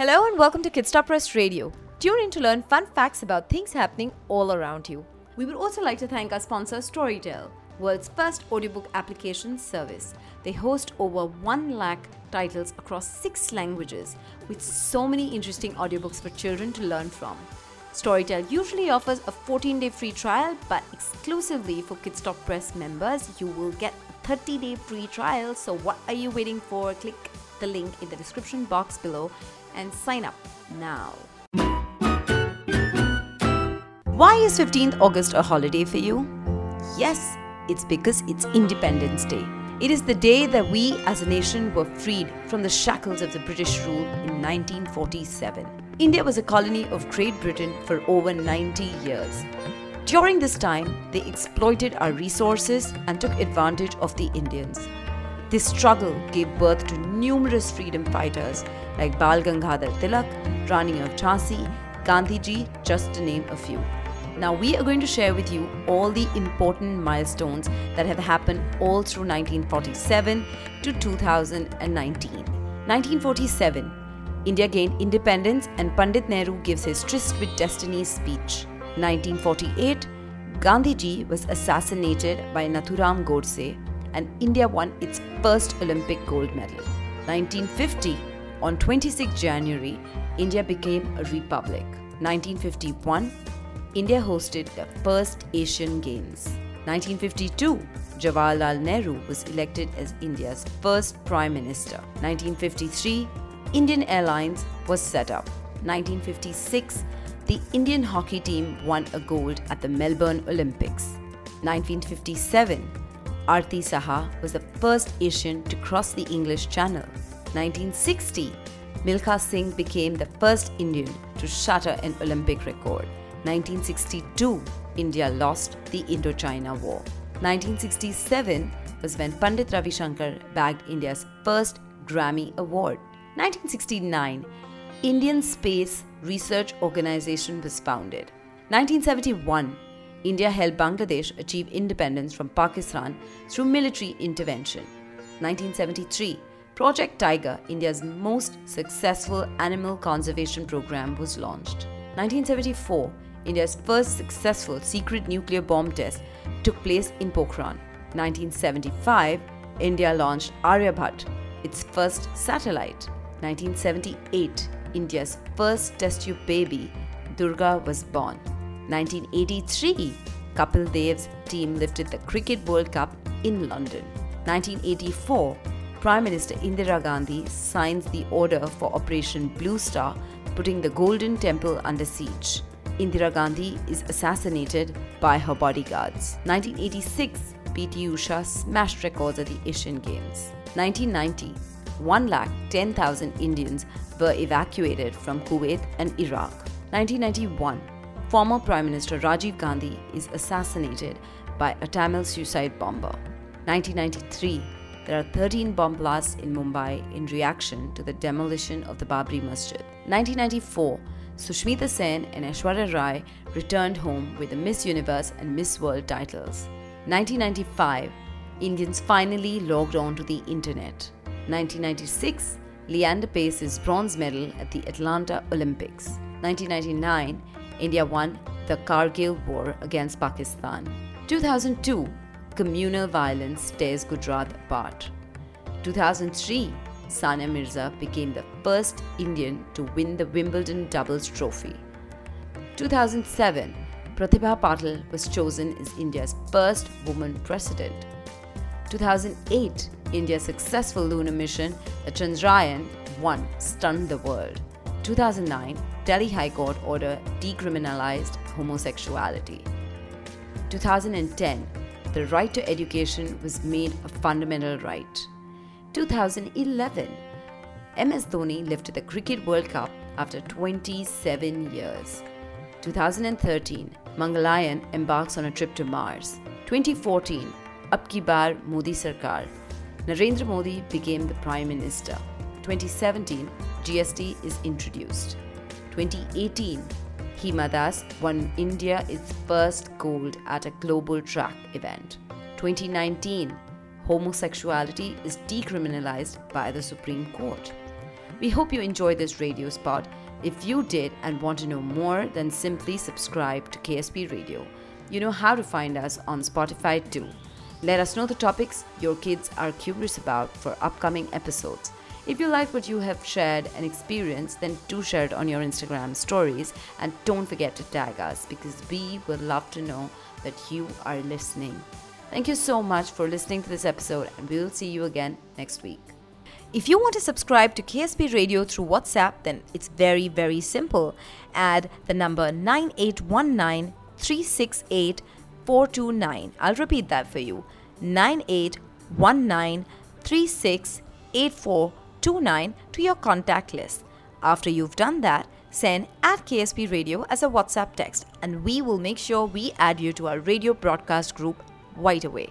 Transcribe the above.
Hello and welcome to KidsStopPress Radio. Tune in to learn fun facts about things happening all around you. We would also like to thank our sponsor Storytel, world's first audiobook application service. They host over 1 lakh titles across 6 languages with so many interesting audiobooks for children to learn from. Storytel usually offers a 14-day free trial, but exclusively for Kidstop Press members, you will get a 30-day free trial. So what are you waiting for? Click the link in the description box below and sign up now. Why is 15th August a holiday for you? Yes, it's because it's Independence Day. It is the day that we as a nation were freed from the shackles of the British rule in 1947. India was a colony of Great Britain for over 90 years. During this time, they exploited our resources and took advantage of the Indians. This struggle gave birth to numerous freedom fighters like Bal Gangadhar Tilak, Rani of Jhansi, Gandhiji, just to name a few. Now, we are going to share with you all the important milestones that have happened all through 1947 to 2019. 1947, India gained independence and Pandit Nehru gives his Tryst with Destiny speech. 1948, Gandhiji was assassinated by Nathuram Godse and India won its first Olympic gold medal. 1950, on 26 January, India became a republic. 1951, India hosted the first Asian Games. 1952, Jawaharlal Nehru was elected as India's first Prime Minister. 1953, Indian Airlines was set up. 1956, the Indian hockey team won a gold at the Melbourne Olympics. 1957, Aarti Saha was the first Asian to cross the English Channel. 1960, Milkha Singh became the first Indian to shatter an Olympic record. 1962, India lost the Indochina War. 1967 was when Pandit Ravi Shankar bagged India's first Grammy Award. 1969, Indian Space Research Organization was founded. 1971, India helped Bangladesh achieve independence from Pakistan through military intervention. 1973, Project Tiger, India's most successful animal conservation program, was launched. 1974, India's first successful secret nuclear bomb test took place in Pokhran. 1975, India launched Aryabhat, its first satellite. 1978, India's first test tube baby, Durga, was born. 1983, Kapil Dev's team lifted the Cricket World Cup in London. 1984, Prime Minister Indira Gandhi signs the order for Operation Blue Star, putting the Golden Temple under siege. Indira Gandhi is assassinated by her bodyguards. 1986, PT Usha smashed records at the Asian Games. 1990, 1,10,000 Indians were evacuated from Kuwait and Iraq. 1991, former Prime Minister Rajiv Gandhi is assassinated by a Tamil suicide bomber. 1993, there are 13 bomb blasts in Mumbai in reaction to the demolition of the Babri Masjid. 1994, Sushmita Sen and Aishwarya Rai returned home with the Miss Universe and Miss World titles. 1995, Indians finally logged on to the internet. 1996, Leander Paes's bronze medal at the Atlanta Olympics. 1999, India won the Kargil War against Pakistan. 2002, communal violence tears Gujarat apart. 2003, Sania Mirza became the first Indian to win the Wimbledon doubles trophy. 2007, Pratibha Patil was chosen as India's first woman president. 2008, India's successful lunar mission, the Chandrayaan 1, stunned the world. 2009, Delhi High Court order decriminalized homosexuality. 2010, the right to education was made a fundamental right. 2011, MS Dhoni lifted the Cricket World Cup after 27 years. 2013, Mangalyaan embarks on a trip to Mars. 2014, Ab Ki Baar Modi Sarkar. Narendra Modi became the Prime Minister. 2017, GST is introduced. 2018, Hima Das won India its first gold at a global track event. 2019, homosexuality is decriminalized by the Supreme Court. We hope you enjoyed this radio spot. If you did and want to know more, then simply subscribe to KSP Radio. You know how to find us on Spotify too. Let us know the topics your kids are curious about for upcoming episodes. If you like what you have shared and experienced, then do share it on your Instagram stories and don't forget to tag us because we would love to know that you are listening. Thank you so much for listening to this episode, and we will see you again next week. If you want to subscribe to KSP Radio through WhatsApp, then it's very, very simple. Add the number 9819 368 429. I'll repeat that for you 9819 368429 to your contact list. After you've done that, send at KSP Radio as a WhatsApp text, and we will make sure we add you to our radio broadcast group right away.